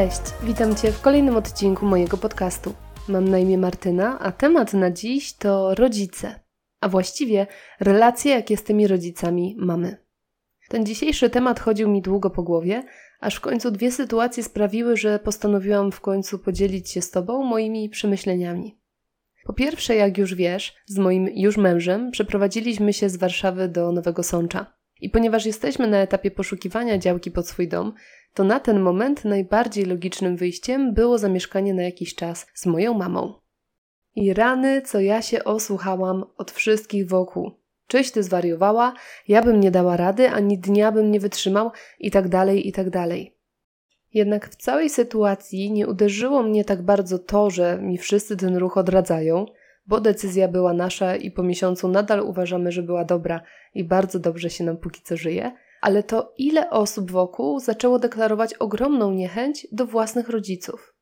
Cześć, witam Cię w kolejnym odcinku mojego podcastu. Mam na imię Martyna, a temat na dziś to rodzice, a właściwie relacje, jakie z tymi rodzicami mamy. Ten dzisiejszy temat chodził mi długo po głowie, aż w końcu dwie sytuacje sprawiły, że postanowiłam w końcu podzielić się z Tobą moimi przemyśleniami. Po pierwsze, jak już wiesz, z moim już mężem przeprowadziliśmy się z Warszawy do Nowego Sącza. I ponieważ jesteśmy na etapie poszukiwania działki pod swój dom, to na ten moment najbardziej logicznym wyjściem było zamieszkanie na jakiś czas z moją mamą. I rany, co ja się osłuchałam od wszystkich wokół. Czyś ty zwariowała, ja bym nie dała rady, ani dnia bym nie wytrzymał, i tak dalej, i tak dalej. Jednak w całej sytuacji nie uderzyło mnie tak bardzo to, że mi wszyscy ten ruch odradzają, bo decyzja była nasza i po miesiącu nadal uważamy, że była dobra i bardzo dobrze się nam póki co żyje, ale to ile osób wokół zaczęło deklarować ogromną niechęć do własnych rodziców.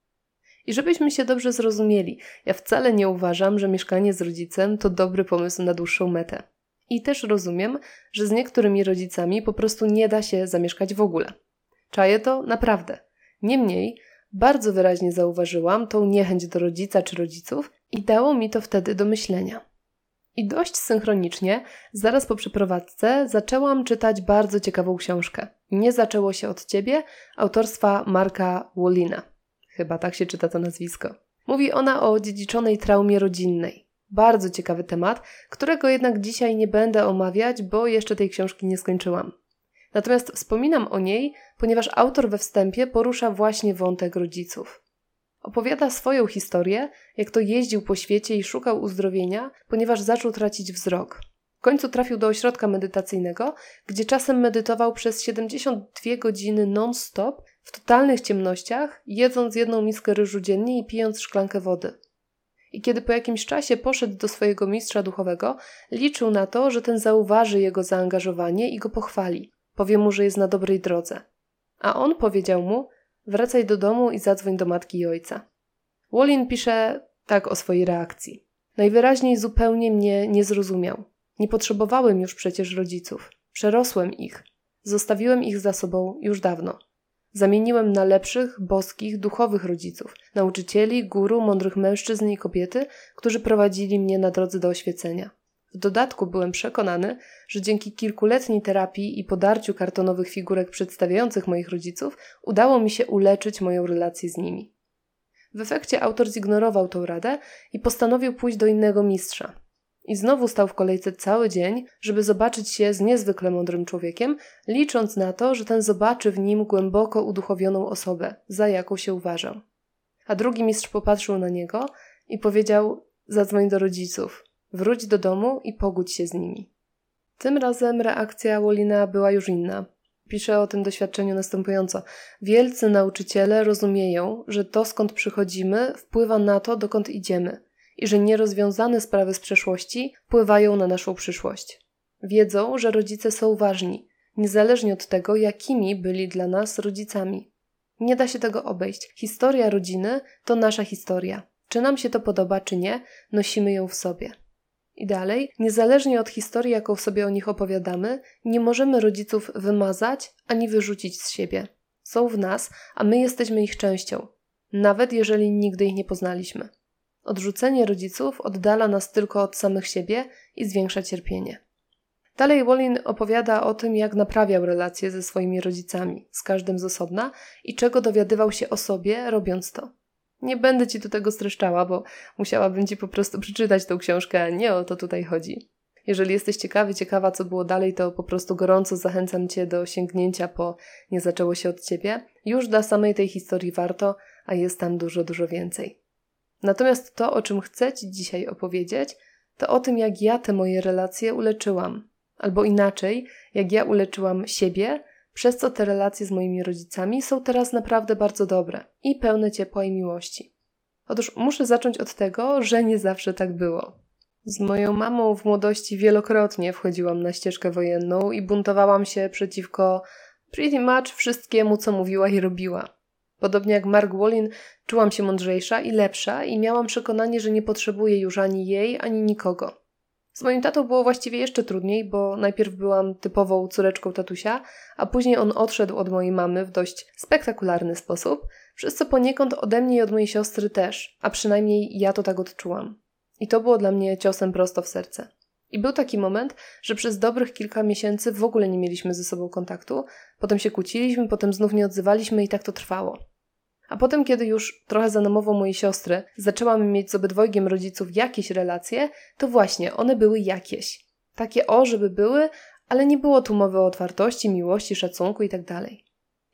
I żebyśmy się dobrze zrozumieli, ja wcale nie uważam, że mieszkanie z rodzicem to dobry pomysł na dłuższą metę. I też rozumiem, że z niektórymi rodzicami po prostu nie da się zamieszkać w ogóle. Czaję to naprawdę. Niemniej, bardzo wyraźnie zauważyłam tą niechęć do rodzica czy rodziców i dało mi to wtedy do myślenia. I dość synchronicznie, zaraz po przeprowadzce, zaczęłam czytać bardzo ciekawą książkę. Nie zaczęło się od ciebie, autorstwa Marka Wolina. Chyba tak się czyta to nazwisko. Mówi ona o dziedziczonej traumie rodzinnej. Bardzo ciekawy temat, którego jednak dzisiaj nie będę omawiać, bo jeszcze tej książki nie skończyłam. Natomiast wspominam o niej, ponieważ autor we wstępie porusza właśnie wątek rodziców. Opowiada swoją historię, jak to jeździł po świecie i szukał uzdrowienia, ponieważ zaczął tracić wzrok. W końcu trafił do ośrodka medytacyjnego, gdzie czasem medytował przez 72 godziny non-stop w totalnych ciemnościach, jedząc jedną miskę ryżu dziennie i pijąc szklankę wody. I kiedy po jakimś czasie poszedł do swojego mistrza duchowego, liczył na to, że ten zauważy jego zaangażowanie i go pochwali, powie mu, że jest na dobrej drodze. A on powiedział mu, Wracaj do domu i zadzwoń do matki i ojca. Wallin pisze tak o swojej reakcji. Najwyraźniej zupełnie mnie nie zrozumiał. Nie potrzebowałem już przecież rodziców. Przerosłem ich. Zostawiłem ich za sobą już dawno. Zamieniłem na lepszych, boskich, duchowych rodziców, nauczycieli, guru, mądrych mężczyzn i kobiety, którzy prowadzili mnie na drodze do oświecenia. W dodatku byłem przekonany, że dzięki kilkuletniej terapii i podarciu kartonowych figurek przedstawiających moich rodziców udało mi się uleczyć moją relację z nimi. W efekcie autor zignorował tą radę i postanowił pójść do innego mistrza. I znowu stał w kolejce cały dzień, żeby zobaczyć się z niezwykle mądrym człowiekiem, licząc na to, że ten zobaczy w nim głęboko uduchowioną osobę, za jaką się uważał. A drugi mistrz popatrzył na niego i powiedział: Zadzwoń do rodziców, Wróć do domu i pogódź się z nimi. Tym razem reakcja Wolina była już inna. Pisze o tym doświadczeniu następująco. Wielcy nauczyciele rozumieją, że to skąd przychodzimy wpływa na to, dokąd idziemy i że nierozwiązane sprawy z przeszłości wpływają na naszą przyszłość. Wiedzą, że rodzice są ważni, niezależnie od tego, jakimi byli dla nas rodzicami. Nie da się tego obejść. Historia rodziny to nasza historia. Czy nam się to podoba, czy nie, nosimy ją w sobie. I dalej, niezależnie od historii, jaką sobie o nich opowiadamy, nie możemy rodziców wymazać ani wyrzucić z siebie. Są w nas, a my jesteśmy ich częścią, nawet jeżeli nigdy ich nie poznaliśmy. Odrzucenie rodziców oddala nas tylko od samych siebie i zwiększa cierpienie. Dalej Wallin opowiada o tym, jak naprawiał relacje ze swoimi rodzicami, z każdym z osobna i czego dowiadywał się o sobie, robiąc to. Nie będę ci do tego streszczała, bo musiałabym ci po prostu przeczytać tą książkę, nie o to tutaj chodzi. Jeżeli jesteś ciekawy, ciekawa, co było dalej, to po prostu gorąco zachęcam cię do sięgnięcia po Nie zaczęło się od ciebie. Już dla samej tej historii warto, a jest tam dużo, dużo więcej. Natomiast to, o czym chcę ci dzisiaj opowiedzieć, to o tym, jak ja te moje relacje uleczyłam. Albo inaczej, jak ja uleczyłam siebie, przez co te relacje z moimi rodzicami są teraz naprawdę bardzo dobre i pełne ciepła i miłości. Otóż muszę zacząć od tego, że nie zawsze tak było. Z moją mamą w młodości wielokrotnie wchodziłam na ścieżkę wojenną i buntowałam się przeciwko pretty much wszystkiemu, co mówiła i robiła. Podobnie jak Mark Wallin, czułam się mądrzejsza i lepsza i miałam przekonanie, że nie potrzebuję już ani jej, ani nikogo. Z moim tatą było właściwie jeszcze trudniej, bo najpierw byłam typową córeczką tatusia, a później on odszedł od mojej mamy w dość spektakularny sposób, przez co poniekąd ode mnie i od mojej siostry też, a przynajmniej ja to tak odczułam. I to było dla mnie ciosem prosto w serce. I był taki moment, że przez dobrych kilka miesięcy w ogóle nie mieliśmy ze sobą kontaktu, potem się kłóciliśmy, potem znów nie odzywaliśmy i tak to trwało. A potem, kiedy już trochę za namową mojej siostry zaczęłam mieć z obydwojgiem rodziców jakieś relacje, to właśnie one były jakieś. Takie o, żeby były, ale nie było tu mowy o otwartości, miłości, szacunku itd. Tak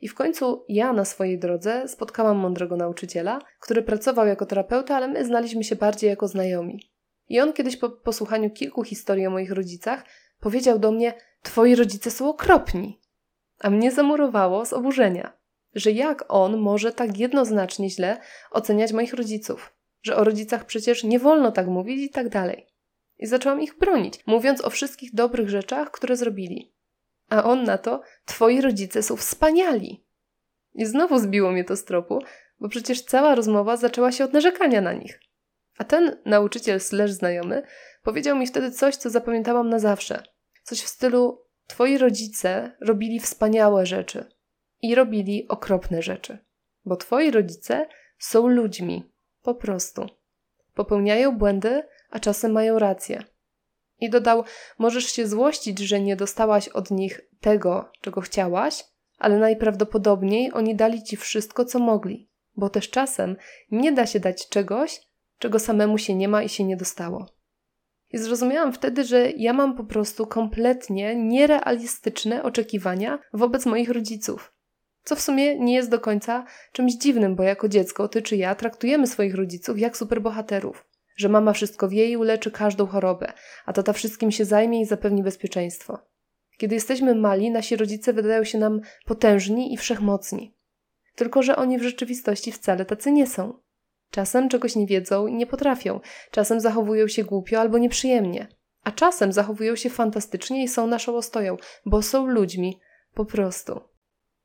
I w końcu ja na swojej drodze spotkałam mądrego nauczyciela, który pracował jako terapeuta, ale my znaliśmy się bardziej jako znajomi. I on kiedyś po posłuchaniu kilku historii o moich rodzicach powiedział do mnie: Twoi rodzice są okropni. A mnie zamurowało z oburzenia, że jak on może tak jednoznacznie źle oceniać moich rodziców, że o rodzicach przecież nie wolno tak mówić i tak dalej. I zaczęłam ich bronić, mówiąc o wszystkich dobrych rzeczach, które zrobili. A on na to: Twoi rodzice są wspaniali. I znowu zbiło mnie to z tropu, bo przecież cała rozmowa zaczęła się od narzekania na nich. A ten nauczyciel slash znajomy powiedział mi wtedy coś, co zapamiętałam na zawsze. Coś w stylu: Twoi rodzice robili wspaniałe rzeczy i robili okropne rzeczy, bo twoi rodzice są ludźmi, po prostu. Popełniają błędy, a czasem mają rację. I dodał: Możesz się złościć, że nie dostałaś od nich tego, czego chciałaś, ale najprawdopodobniej oni dali ci wszystko, co mogli, bo też czasem nie da się dać czegoś, czego samemu się nie ma i się nie dostało. I zrozumiałam wtedy, że ja mam po prostu kompletnie nierealistyczne oczekiwania wobec moich rodziców. Co w sumie nie jest do końca czymś dziwnym, bo jako dziecko ty czy ja traktujemy swoich rodziców jak superbohaterów. Że mama wszystko wie i uleczy każdą chorobę, a tata wszystkim się zajmie i zapewni bezpieczeństwo. Kiedy jesteśmy mali, nasi rodzice wydają się nam potężni i wszechmocni. Tylko, że oni w rzeczywistości wcale tacy nie są. Czasem czegoś nie wiedzą i nie potrafią, czasem zachowują się głupio albo nieprzyjemnie, a czasem zachowują się fantastycznie i są naszą ostoją, bo są ludźmi, po prostu.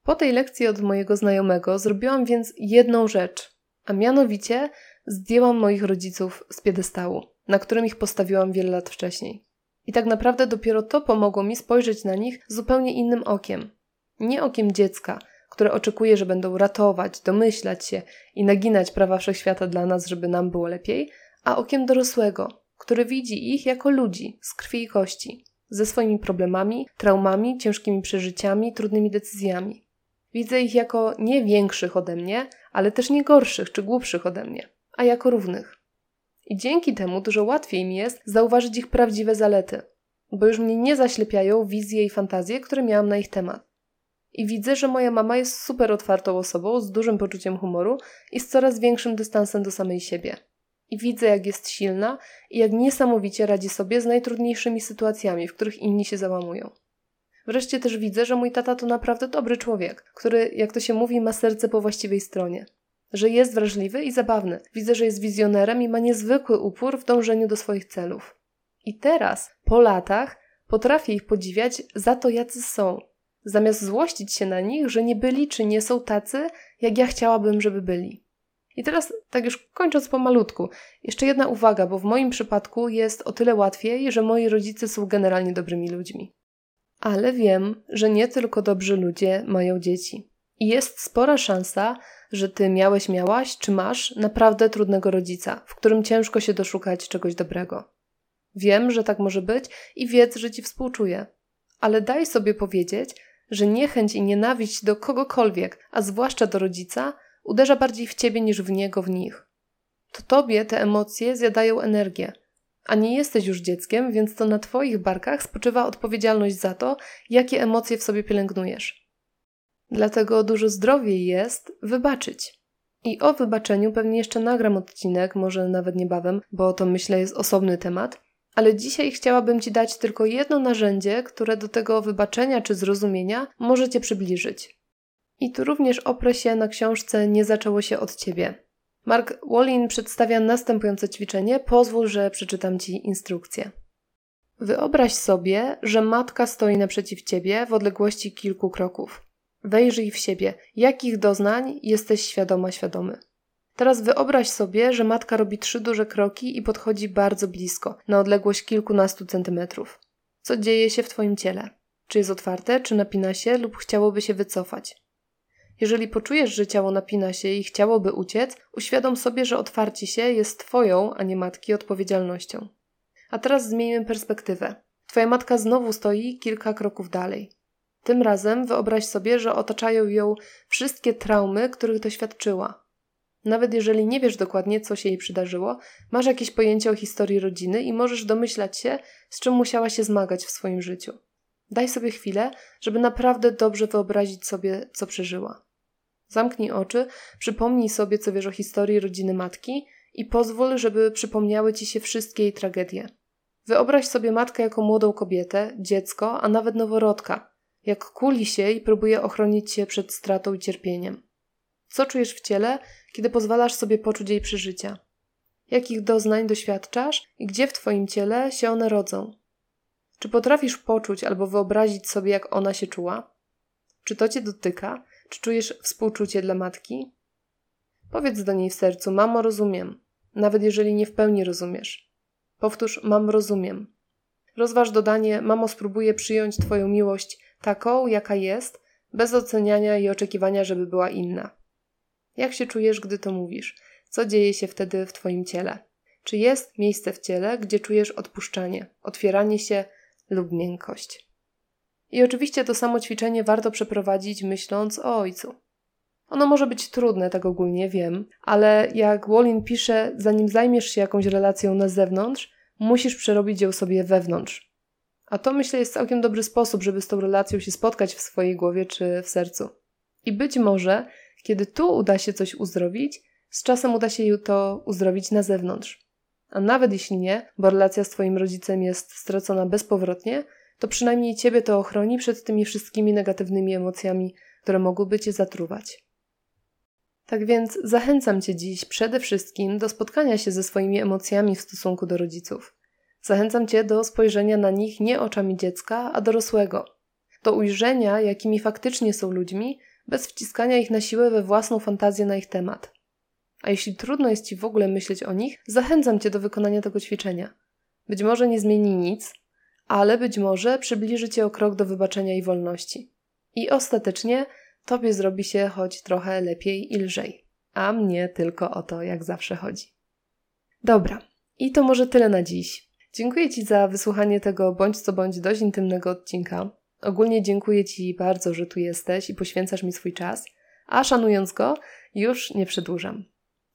Po tej lekcji od mojego znajomego zrobiłam więc jedną rzecz, a mianowicie zdjęłam moich rodziców z piedestału, na którym ich postawiłam wiele lat wcześniej. I tak naprawdę dopiero to pomogło mi spojrzeć na nich zupełnie innym okiem. Nie okiem dziecka, które oczekuje, że będą ratować, domyślać się i naginać prawa wszechświata dla nas, żeby nam było lepiej, a okiem dorosłego, który widzi ich jako ludzi z krwi i kości, ze swoimi problemami, traumami, ciężkimi przeżyciami, trudnymi decyzjami. Widzę ich jako nie większych ode mnie, ale też nie gorszych czy głupszych ode mnie, a jako równych. I dzięki temu dużo łatwiej mi jest zauważyć ich prawdziwe zalety, bo już mnie nie zaślepiają wizje i fantazje, które miałam na ich temat. I widzę, że moja mama jest super otwartą osobą, z dużym poczuciem humoru i z coraz większym dystansem do samej siebie. I widzę, jak jest silna i jak niesamowicie radzi sobie z najtrudniejszymi sytuacjami, w których inni się załamują. Wreszcie też widzę, że mój tata to naprawdę dobry człowiek, który, jak to się mówi, ma serce po właściwej stronie. Że jest wrażliwy i zabawny. Widzę, że jest wizjonerem i ma niezwykły upór w dążeniu do swoich celów. I teraz, po latach, potrafię ich podziwiać za to, jacy są, zamiast złościć się na nich, że nie byli czy nie są tacy, jak ja chciałabym, żeby byli. I teraz, tak już kończąc pomalutku, jeszcze jedna uwaga, bo w moim przypadku jest o tyle łatwiej, że moi rodzice są generalnie dobrymi ludźmi. Ale wiem, że nie tylko dobrzy ludzie mają dzieci. I jest spora szansa, że ty miałeś, miałaś, czy masz naprawdę trudnego rodzica, w którym ciężko się doszukać czegoś dobrego. Wiem, że tak może być i wiedz, że ci współczuję. Ale daj sobie powiedzieć, że niechęć i nienawiść do kogokolwiek, a zwłaszcza do rodzica, uderza bardziej w ciebie niż w niego w nich. To tobie te emocje zjadają energię, a nie jesteś już dzieckiem, więc to na twoich barkach spoczywa odpowiedzialność za to, jakie emocje w sobie pielęgnujesz. Dlatego dużo zdrowiej jest wybaczyć. I o wybaczeniu pewnie jeszcze nagram odcinek, może nawet niebawem, bo to myślę jest osobny temat, ale dzisiaj chciałabym Ci dać tylko jedno narzędzie, które do tego wybaczenia czy zrozumienia może Cię przybliżyć. I tu również oprę się na książce Nie zaczęło się od Ciebie. Mark Wallin przedstawia następujące ćwiczenie, pozwól, że przeczytam Ci instrukcję. Wyobraź sobie, że matka stoi naprzeciw Ciebie w odległości kilku kroków. Wejrzyj w siebie, jakich doznań jesteś świadoma, świadomy. Teraz wyobraź sobie, że matka robi trzy duże kroki i podchodzi bardzo blisko, na odległość kilkunastu centymetrów. Co dzieje się w Twoim ciele? Czy jest otwarte, czy napina się lub chciałoby się wycofać? Jeżeli poczujesz, że ciało napina się i chciałoby uciec, uświadom sobie, że otwarcie się jest Twoją, a nie matki, odpowiedzialnością. A teraz zmieńmy perspektywę. Twoja matka znowu stoi kilka kroków dalej. Tym razem wyobraź sobie, że otaczają ją wszystkie traumy, których doświadczyła. Nawet jeżeli nie wiesz dokładnie, co się jej przydarzyło, masz jakieś pojęcie o historii rodziny i możesz domyślać się, z czym musiała się zmagać w swoim życiu. Daj sobie chwilę, żeby naprawdę dobrze wyobrazić sobie, co przeżyła. Zamknij oczy, przypomnij sobie, co wiesz o historii rodziny matki i pozwól, żeby przypomniały ci się wszystkie jej tragedie. Wyobraź sobie matkę jako młodą kobietę, dziecko, a nawet noworodka, jak kuli się i próbuje ochronić cię przed stratą i cierpieniem. Co czujesz w ciele, kiedy pozwalasz sobie poczuć jej przeżycia? Jakich doznań doświadczasz i gdzie w twoim ciele się one rodzą? Czy potrafisz poczuć albo wyobrazić sobie, jak ona się czuła? Czy to cię dotyka? Czy czujesz współczucie dla matki? Powiedz do niej w sercu: Mamo, rozumiem, nawet jeżeli nie w pełni rozumiesz. Powtórz: Mam, rozumiem. Rozważ dodanie: Mamo, spróbuję przyjąć Twoją miłość taką, jaka jest, bez oceniania i oczekiwania, żeby była inna. Jak się czujesz, gdy to mówisz? Co dzieje się wtedy w Twoim ciele? Czy jest miejsce w ciele, gdzie czujesz odpuszczanie, otwieranie się lub miękkość? I oczywiście to samo ćwiczenie warto przeprowadzić myśląc o ojcu. Ono może być trudne, tak ogólnie wiem, ale jak Wallin pisze, zanim zajmiesz się jakąś relacją na zewnątrz, musisz przerobić ją sobie wewnątrz. A to myślę jest całkiem dobry sposób, żeby z tą relacją się spotkać w swojej głowie czy w sercu. I być może, kiedy tu uda się coś uzdrowić, z czasem uda się to uzdrowić na zewnątrz. A nawet jeśli nie, bo relacja z Twoim rodzicem jest stracona bezpowrotnie, to przynajmniej Ciebie to ochroni przed tymi wszystkimi negatywnymi emocjami, które mogłyby Cię zatruwać. Tak więc zachęcam Cię dziś przede wszystkim do spotkania się ze swoimi emocjami w stosunku do rodziców. Zachęcam Cię do spojrzenia na nich nie oczami dziecka, a dorosłego. Do ujrzenia, jakimi faktycznie są ludźmi, bez wciskania ich na siłę we własną fantazję na ich temat. A jeśli trudno jest Ci w ogóle myśleć o nich, zachęcam Cię do wykonania tego ćwiczenia. Być może nie zmieni nic, ale być może przybliży Cię o krok do wybaczenia i wolności. I ostatecznie Tobie zrobi się choć trochę lepiej i lżej. A mnie tylko o to, jak zawsze chodzi. Dobra, i to może tyle na dziś. Dziękuję Ci za wysłuchanie tego bądź co bądź dość intymnego odcinka. Ogólnie dziękuję Ci bardzo, że tu jesteś i poświęcasz mi swój czas, a szanując go, już nie przedłużam.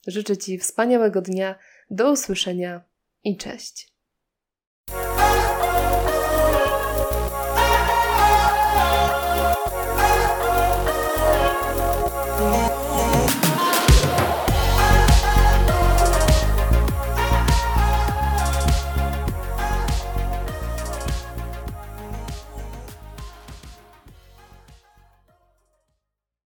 Życzę Ci wspaniałego dnia, do usłyszenia i cześć.